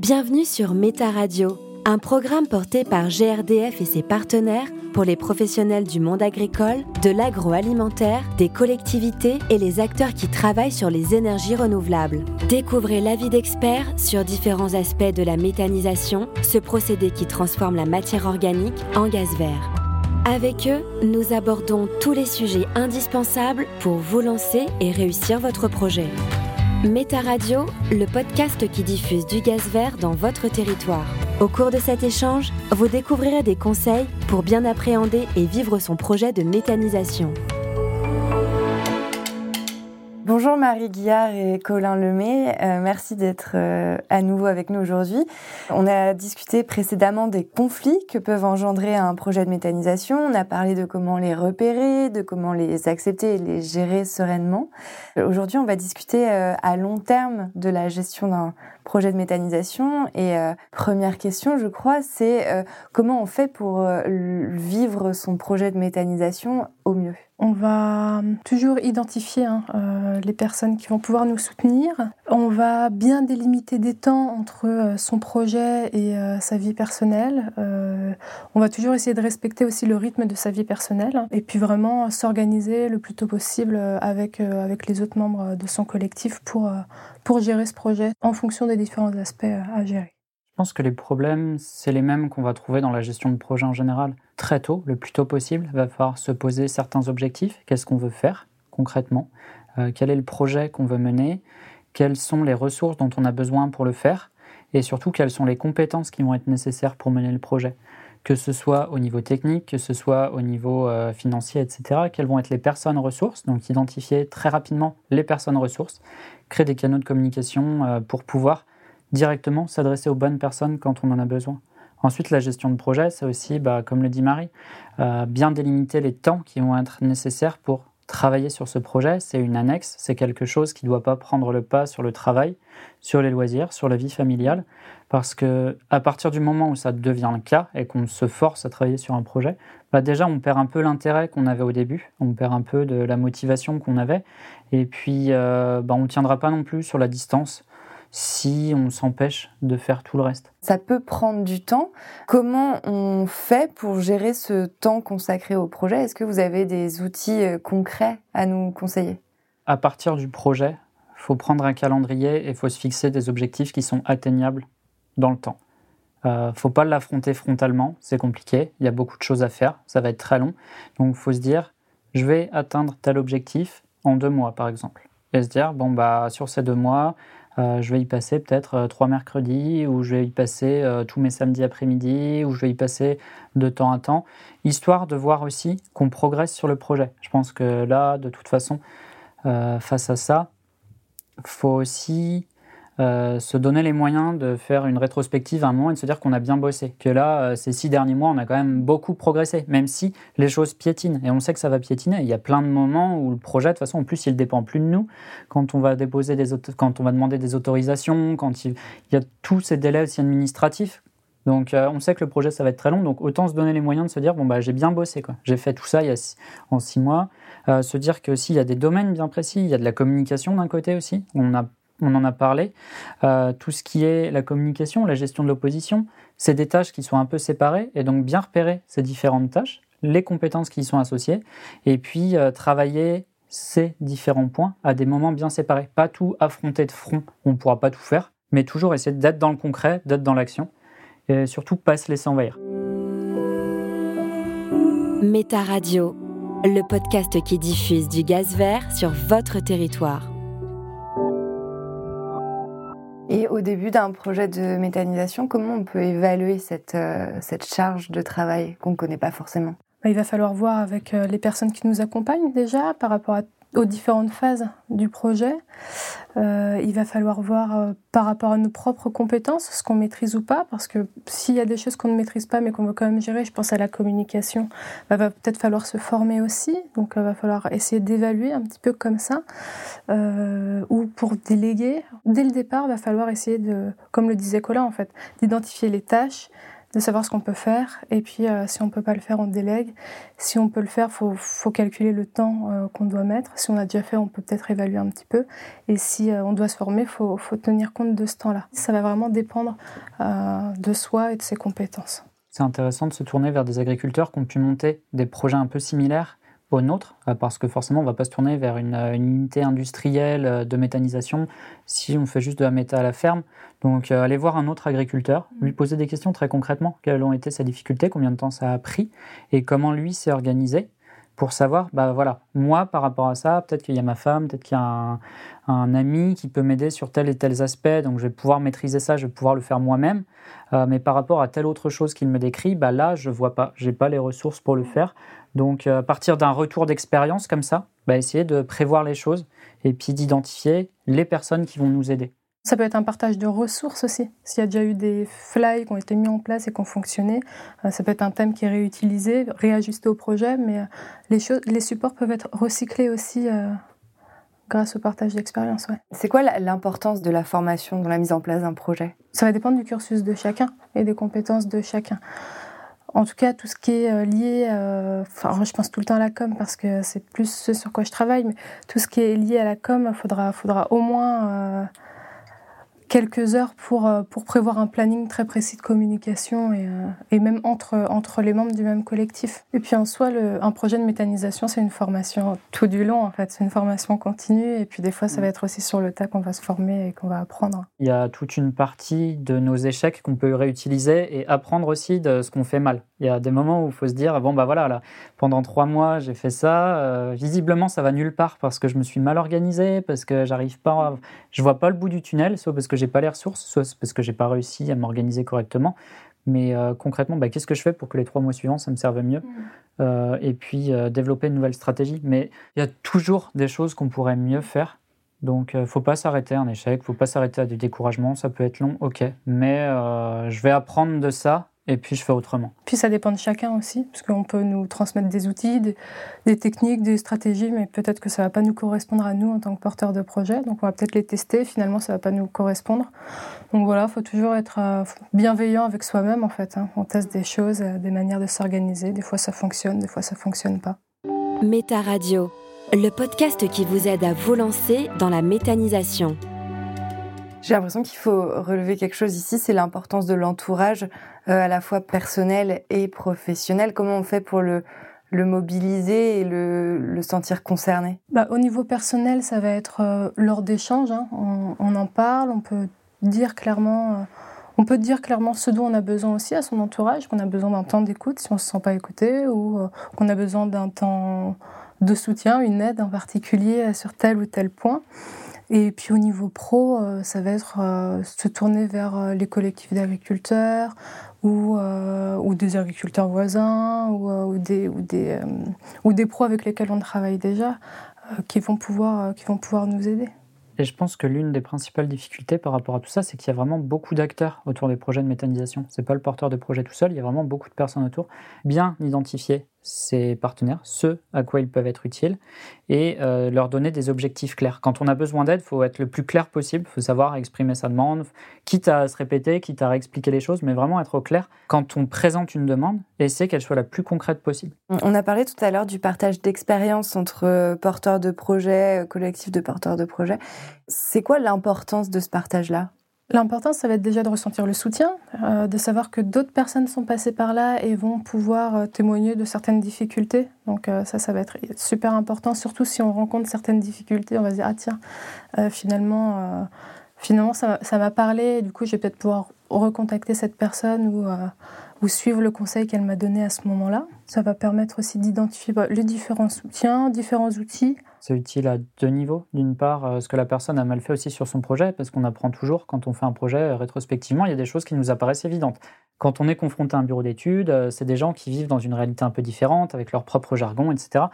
Bienvenue sur Méta Radio, un programme porté par GRDF et ses partenaires pour les professionnels du monde agricole, de l'agroalimentaire, des collectivités et les acteurs qui travaillent sur les énergies renouvelables. Découvrez l'avis d'experts sur différents aspects de la méthanisation, ce procédé qui transforme la matière organique en gaz vert. Avec eux, nous abordons tous les sujets indispensables pour vous lancer et réussir votre projet. Méta Radio, le podcast qui diffuse du gaz vert dans votre territoire. Au cours de cet échange, vous découvrirez des conseils pour bien appréhender et vivre son projet de méthanisation. Bonjour Marie Guillard et Colin Lemay, euh, merci d'être euh, à nouveau avec nous aujourd'hui. On a discuté précédemment des conflits que peuvent engendrer un projet de méthanisation, on a parlé de comment les repérer, de comment les accepter et les gérer sereinement. Aujourd'hui, on va discuter euh, à long terme de la gestion d'un projet de méthanisation et première question, je crois, c'est comment on fait pour vivre son projet de méthanisation au mieux? On va toujours identifier hein, euh, les personnes qui vont pouvoir nous soutenir. On va bien délimiter des temps entre euh, son projet et euh, sa vie personnelle. on va toujours essayer de respecter aussi le rythme de sa vie personnelle et puis vraiment s'organiser le plus tôt possible avec, avec les autres membres de son collectif pour, pour gérer ce projet en fonction des différents aspects à gérer. Je pense que les problèmes, c'est les mêmes qu'on va trouver dans la gestion de projet en général. Très tôt, le plus tôt possible, il va falloir se poser certains objectifs. Qu'est-ce qu'on veut faire concrètement? Euh, Quel est le projet qu'on veut mener? Quelles sont les ressources dont on a besoin pour le faire? Et surtout, quelles sont les compétences qui vont être nécessaires pour mener le projet? Que ce soit au niveau technique, que ce soit au niveau euh, financier, etc. Quelles vont être les personnes ressources? Donc identifier très rapidement les personnes ressources, créer des canaux de communication euh, pour pouvoir directement s'adresser aux bonnes personnes quand on en a besoin. Ensuite, la gestion de projet, c'est aussi, bah, comme le dit Marie, euh, bien délimiter les temps qui vont être nécessaires pour travailler sur ce projet. C'est une annexe, c'est quelque chose qui ne doit pas prendre le pas sur le travail, sur les loisirs, sur la vie familiale, parce que à partir du moment où ça devient le cas et qu'on se force à travailler sur un projet, bah déjà on perd un peu l'intérêt qu'on avait au début, on perd un peu de la motivation qu'on avait, et puis euh, bah, on ne tiendra pas non plus sur la distance si on s'empêche de faire tout le reste. Ça peut prendre du temps. Comment on fait pour gérer ce temps consacré au projet? Est-ce que vous avez des outils euh, concrets à nous conseiller? À partir du projet, il faut prendre un calendrier et il faut se fixer des objectifs qui sont atteignables dans le temps. ne euh, faut pas l'affronter frontalement, c'est compliqué, il y a beaucoup de choses à faire, ça va être très long. Donc il faut se dire, je vais atteindre tel objectif en deux mois par exemple. Et se dire, bon bah sur ces deux mois, euh, je vais y passer peut-être euh, trois mercredis, ou je vais y passer euh, tous mes samedis après-midi, ou je vais y passer de temps à temps, histoire de voir aussi qu'on progresse sur le projet. Je pense que là, de toute façon, face à ça, faut aussi euh, se donner les moyens de faire une rétrospective à un moment et de se dire qu'on a bien bossé. Que là, euh, ces six derniers mois, on a quand même beaucoup progressé, même si les choses piétinent. Et on sait que ça va piétiner. Il y a plein de moments où le projet, de toute façon, en plus, il dépend plus de nous. Quand on va déposer des quand on va demander des autorisations, quand il, y a tous ces délais aussi administratifs. Donc, euh, on sait que le projet, ça va être très long. Donc, autant se donner les moyens de se dire, bon, bah, j'ai bien bossé, quoi. J'ai fait tout ça il y a en six mois. se dire que s'il y a des domaines bien précis, il y a de la communication d'un côté aussi. On a on en a parlé. Euh, tout ce qui est la communication, la gestion de l'opposition, c'est des tâches qui sont un peu séparées et donc bien repérer ces différentes tâches, les compétences qui y sont associées, et puis euh, travailler ces différents points à des moments bien séparés. Pas tout affronter de front, on ne pourra pas tout faire, mais toujours essayer d'être dans le concret, d'être dans l'action, et surtout pas se laisser envahir. Méta Radio, le podcast qui diffuse du gaz vert sur votre territoire. Début d'un projet de méthanisation, comment on peut évaluer cette, euh, cette charge de travail qu'on ne connaît pas forcément? Bah, Il va falloir voir avec euh, les personnes qui nous accompagnent déjà par rapport à aux différentes phases du projet. Euh, il va falloir voir euh, par rapport à nos propres compétences ce qu'on maîtrise ou pas, parce que s'il y a des choses qu'on ne maîtrise pas mais qu'on veut quand même gérer, je pense à la communication, bah, va peut-être falloir se former aussi, donc il va falloir essayer d'évaluer un petit peu comme ça, euh, ou pour déléguer. Dès le départ, va falloir essayer de, comme le disait Colin en fait, d'identifier les tâches, de savoir ce qu'on peut faire. Et puis, euh, si on peut pas le faire, on délègue. Si on peut le faire, faut, faut, calculer le temps euh, qu'on doit mettre. Si on a déjà fait, on peut peut-être évaluer un petit peu. Et si euh, on doit se former, faut, faut, tenir compte de ce temps-là. Ça va vraiment dépendre de soi et de ses compétences. C'est intéressant de se tourner vers des agriculteurs qui ont pu monter des projets un peu similaires au nôtre, parce que forcément, on ne va pas se tourner vers une, une, unité industrielle de méthanisation si on fait juste de la méta à la ferme. Donc, euh, aller voir un autre agriculteur, mm. lui poser des questions très concrètement. Quelles ont été ses difficultés, combien de temps ça a pris? Et comment lui s'est organisé? Pour savoir, bah voilà, moi par rapport à ça, peut-être qu'il y a ma femme, peut-être qu'il y a un, ami qui peut m'aider sur tel et tel aspect, donc je vais pouvoir maîtriser ça, je vais pouvoir le faire moi-même. Euh, mais par rapport à telle autre chose qu'il me décrit, bah là, je vois pas, j'ai pas les ressources pour le faire. Donc, euh, à partir d'un retour d'expérience comme ça, bah, essayer de prévoir les choses et puis d'identifier les personnes qui vont nous aider. Ça peut être un partage de ressources aussi. S'il y a déjà eu des fly qui ont été mis en place et qui ont fonctionné, euh, ça peut être un thème qui est réutilisé, réajusté au projet, mais euh, les, choses, les supports peuvent être recyclés aussi euh, grâce au partage d'expérience. C'est quoi l'importance de la formation dans la mise en place d'un projet? Ça va dépendre du cursus de chacun et des compétences de chacun. En tout cas, tout ce qui est lié, enfin, je pense tout le temps à la com parce que c'est plus ce sur quoi je travaille, mais tout ce qui est lié à la com, il faudra, faudra au moins quelques heures pour, euh, pour prévoir un planning très précis de communication et, euh, et même entre, entre les membres du même collectif. Et puis en soi, le, un projet de méthanisation, c'est une formation tout du long en fait, c'est une formation continue et puis des fois ça va mm. être aussi sur le tas qu'on va se former et qu'on va apprendre. Il y a toute une partie de nos échecs qu'on peut réutiliser et apprendre aussi de ce qu'on fait mal. Il y a des moments où il faut se dire, bon bah voilà, là, pendant trois mois j'ai fait ça, euh, visiblement ça va nulle part parce que je me suis mal organisé, parce que j'arrive pas, je vois pas le bout du tunnel, soit parce que j'ai pas les ressources, soit parce que j'ai pas réussi à m'organiser correctement. Mais euh, concrètement, bah, qu'est-ce que je fais pour que les trois mois suivants, ça me serve mieux? Mmh. euh, Et puis développer une nouvelle stratégie. Mais il y a toujours des choses qu'on pourrait mieux faire. Donc, il ne faut pas s'arrêter à un échec, il ne faut pas s'arrêter à du découragement. Ça peut être long, ok. Mais je vais apprendre de ça et puis je fais autrement. Puis ça dépend de chacun aussi, parce qu'on peut nous transmettre des outils, des, techniques, des stratégies, mais peut-être que ça ne va pas nous correspondre à nous en tant que porteurs de projet. Donc on va peut-être les tester, finalement ça ne va pas nous correspondre. Donc voilà, il faut toujours être euh, bienveillant avec soi-même en fait. Hein. On teste des choses, euh, des manières de s'organiser. Des fois ça fonctionne, des fois ça ne fonctionne pas. Méta Radio, le podcast qui vous aide à vous lancer dans la méthanisation. J'ai l'impression qu'il faut relever quelque chose ici, c'est l'importance de l'entourage, euh, à la fois personnel et professionnel. Comment on fait pour le, le mobiliser et le, le sentir concerné? Bah, Au niveau personnel, ça va être euh, lors d'échanges. Hein. On, on, en parle, on peut dire clairement... Euh, on peut dire clairement ce dont on a besoin aussi à son entourage, qu'on a besoin d'un temps d'écoute si on ne se sent pas écouté, ou qu'on a besoin d'un temps de soutien, une aide en particulier sur tel ou tel point. Et puis au niveau pro, euh, ça va être euh, se tourner vers euh, les collectifs d'agriculteurs ou, des agriculteurs voisins ou, ou des, ou, des, ou des pros avec lesquels on travaille déjà qui, vont pouvoir, qui vont pouvoir nous aider. Et je pense que l'une des principales difficultés par rapport à tout ça, c'est qu'il y a vraiment beaucoup d'acteurs autour des projets de méthanisation. C'est pas le porteur de projet tout seul, il y a vraiment beaucoup de personnes autour. Bien identifier ses partenaires, ce à quoi ils peuvent être utiles, et euh, leur donner des objectifs clairs. Quand on a besoin d'aide, il faut être le plus clair possible, il faut savoir exprimer sa demande, quitte à se répéter, quitte à réexpliquer les choses, mais vraiment être au clair quand on présente une demande, essayer qu'elle soit la plus concrète possible. On a parlé tout à l'heure du partage d'expérience entre euh, porteurs de projets, euh, collectifs de porteurs de projets. C'est quoi l'importance de ce partage-là? L'important, ça va être déjà de ressentir le soutien, euh, de savoir que d'autres personnes sont passées par là et vont pouvoir euh, témoigner de certaines difficultés. Donc euh, ça, ça va être super important, surtout si on rencontre certaines difficultés, on va se dire, ah tiens, finalement, finalement, ça m'a parlé, du coup, je vais peut-être pouvoir recontacter cette personne ou, ou suivre le conseil qu'elle m'a donné à ce moment-là. Ça va permettre aussi d'identifier bah, les différents soutiens, différents outils. C'est utile à deux niveaux. D'une part, euh, ce que la personne a mal fait aussi sur son projet, parce qu'on apprend toujours quand on fait un projet euh, rétrospectivement, il y a des choses qui nous apparaissent évidentes. Quand on est confronté à un bureau d'études, euh, c'est des gens qui vivent dans une réalité un peu différente, avec leur propre jargon, etc.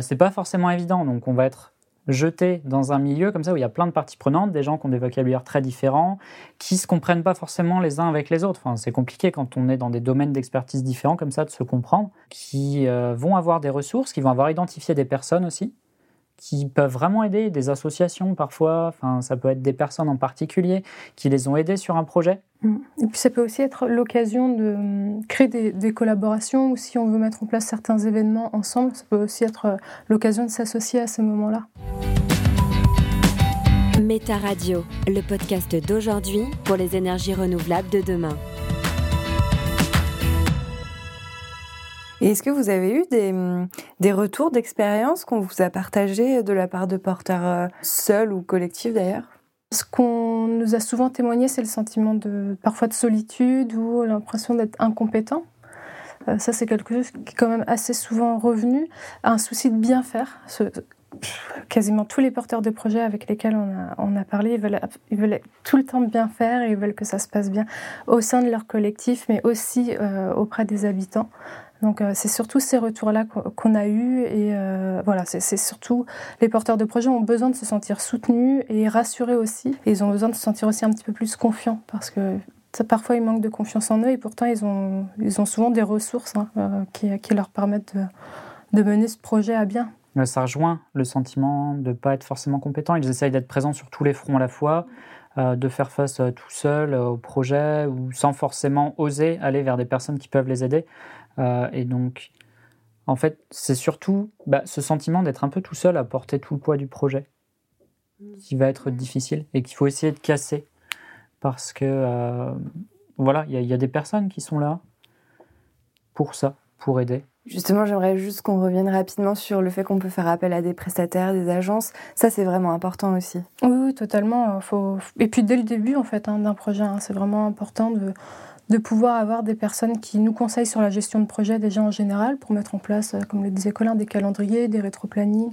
C'est pas forcément évident, donc on va être jeté dans un milieu comme ça où il y a plein de parties prenantes, des gens qui ont des vocabulaires très différents, qui se comprennent pas forcément les uns avec les autres. Enfin, c'est compliqué quand on est dans des domaines d'expertise différents comme ça de se comprendre, qui vont avoir des ressources, qui vont avoir identifié des personnes aussi, qui peuvent vraiment aider, des associations parfois, enfin, ça peut être des personnes en particulier qui les ont aidés sur un projet. Mm. Et puis ça peut aussi être l'occasion de mm, créer des, collaborations ou si on veut mettre en place certains événements ensemble, ça peut aussi être euh, l'occasion de s'associer à ce moment-là. Méta Radio, le podcast d'aujourd'hui pour les énergies renouvelables de demain. Est-ce que vous avez eu des, retours d'expérience qu'on vous a partagés de la part de porteurs euh, seuls ou collectifs d'ailleurs? Ce qu'on nous a souvent témoigné, c'est le sentiment de parfois de solitude ou l'impression d'être incompétent. Euh, ça, c'est quelque chose qui est quand même assez souvent revenu. Un souci de bien faire. quasiment tous les porteurs de projets avec lesquels on a, parlé, ils veulent, tout le temps bien faire et ils veulent que ça se passe bien au sein de leur collectif, mais aussi euh, auprès des habitants. Donc euh, c'est surtout ces retours-là qu'on a eus et euh, voilà, c'est surtout les porteurs de projets ont besoin de se sentir soutenus et rassurés aussi. Et ils ont besoin de se sentir aussi un petit peu plus confiants parce que parfois ils manquent de confiance en eux et pourtant ils ont, ils ont souvent des ressources hein, euh, qui, leur permettent de, de, mener ce projet à bien. Ça rejoint le sentiment de ne pas être forcément compétent. Ils essayent d'être présents sur tous les fronts à la fois, de faire face tout seul au projet ou sans forcément oser aller vers des personnes qui peuvent les aider. Euh, et donc, en fait, c'est surtout bah, ce sentiment d'être un peu tout seul à porter tout le poids du projet qui va être difficile et qu'il faut essayer de casser parce que euh, voilà, il y, a des personnes qui sont là pour ça, pour aider. Justement, j'aimerais juste qu'on revienne rapidement sur le fait qu'on peut faire appel à des prestataires, des agences. Ça, c'est vraiment important aussi. Oui, totalement. Faut... Et puis dès le début, en fait, hein, d'un projet, hein, c'est vraiment important de de pouvoir avoir des personnes qui nous conseillent sur la gestion de projet déjà en général pour mettre en place, euh, comme le disait Colin, des calendriers, des rétro-plannings,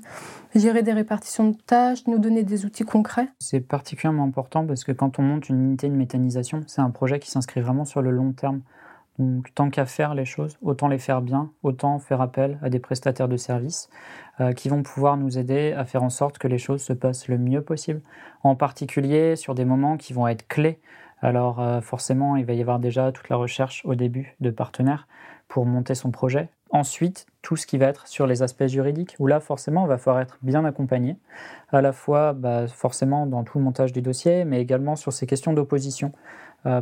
gérer des répartitions de tâches, nous donner des outils concrets. C'est particulièrement important parce que quand on monte une unité de méthanisation, c'est un projet qui s'inscrit vraiment sur le long terme. Donc tant qu'à faire les choses, autant les faire bien, autant faire appel à des prestataires de services euh, qui vont pouvoir nous aider à faire en sorte que les choses se passent le mieux possible. En particulier sur des moments qui vont être clés alors euh, forcément, il va y avoir déjà toute la recherche au début de partenaires pour monter son projet. Ensuite, tout ce qui va être sur les aspects juridiques, où là, forcément, on va falloir être bien accompagné, à la fois bah, forcément dans tout le montage du dossier, mais également sur ces questions d'opposition. Euh,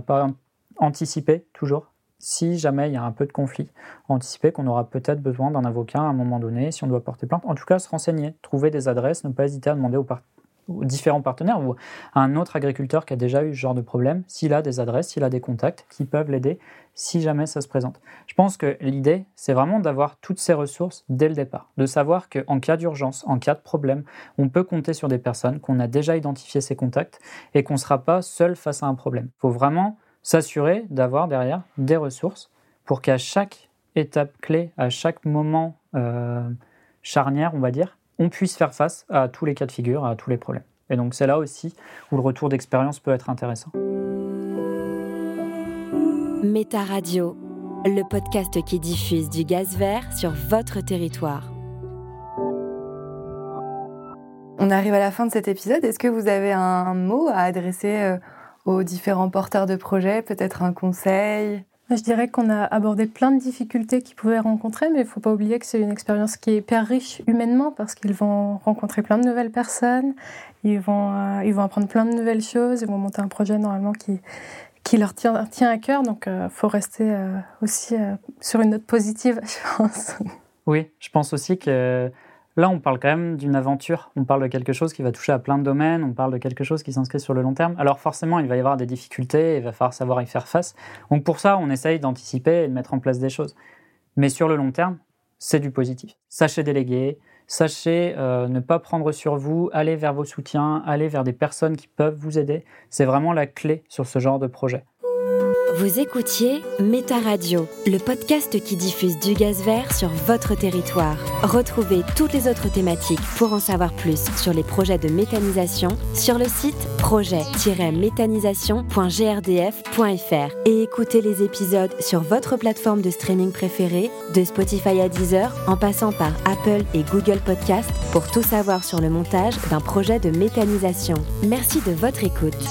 anticiper toujours, si jamais il y a un peu de conflit, anticiper qu'on aura peut-être besoin d'un avocat à un moment donné, si on doit porter plainte. En tout cas, se renseigner, trouver des adresses, ne pas hésiter à demander aux, partenaires différents partenaires ou un autre agriculteur qui a déjà eu ce genre de problème, s'il a des adresses, s'il a des contacts qui peuvent l'aider si jamais ça se présente. Je pense que l'idée, c'est vraiment d'avoir toutes ces ressources dès le départ, de savoir qu'en cas d'urgence, en cas de problème, on peut compter sur des personnes, qu'on a déjà identifié ces contacts et qu'on ne sera pas seul face à un problème. Il faut vraiment s'assurer d'avoir derrière des ressources pour qu'à chaque étape clé, à chaque moment euh, charnière, on va dire, on puisse faire face à tous les cas de figure, à tous les problèmes. Et donc c'est là aussi où le retour d'expérience peut être intéressant. Méta Radio, le podcast qui diffuse du gaz vert sur votre territoire. On arrive à la fin de cet épisode. Est-ce que vous avez un mot à adresser euh, aux différents porteurs de projets, peut-être un conseil? Je dirais qu'on a abordé plein de difficultés qu'ils pouvaient rencontrer, mais il ne faut pas oublier que c'est une expérience qui est hyper riche humainement parce qu'ils vont rencontrer plein de nouvelles personnes, ils vont, euh, ils vont apprendre plein de nouvelles choses, ils vont monter un projet normalement qui, qui leur tient, tient à cœur. Donc il euh, faut rester euh, aussi sur une note positive, je pense. Oui, je pense aussi que Là, on parle quand même d'une aventure. On parle de quelque chose qui va toucher à plein de domaines. On parle de quelque chose qui s'inscrit sur le long terme. Alors forcément, il va y avoir des difficultés. Il va falloir savoir y faire face. Donc pour ça, on essaye d'anticiper et de mettre en place des choses. Mais sur le long terme, c'est du positif. Sachez déléguer. Sachez euh, ne pas prendre sur vous. Allez vers vos soutiens. Allez vers des personnes qui peuvent vous aider. C'est vraiment la clé sur ce genre de projet. Vous écoutiez Méta Radio, le podcast qui diffuse du gaz vert sur votre territoire. Retrouvez toutes les autres thématiques pour en savoir plus sur les projets de méthanisation sur le site projet-méthanisation.grdf.fr et écoutez les épisodes sur votre plateforme de streaming préférée, de Spotify à Deezer en passant par Apple et Google Podcast pour tout savoir sur le montage d'un projet de méthanisation. Merci de votre écoute.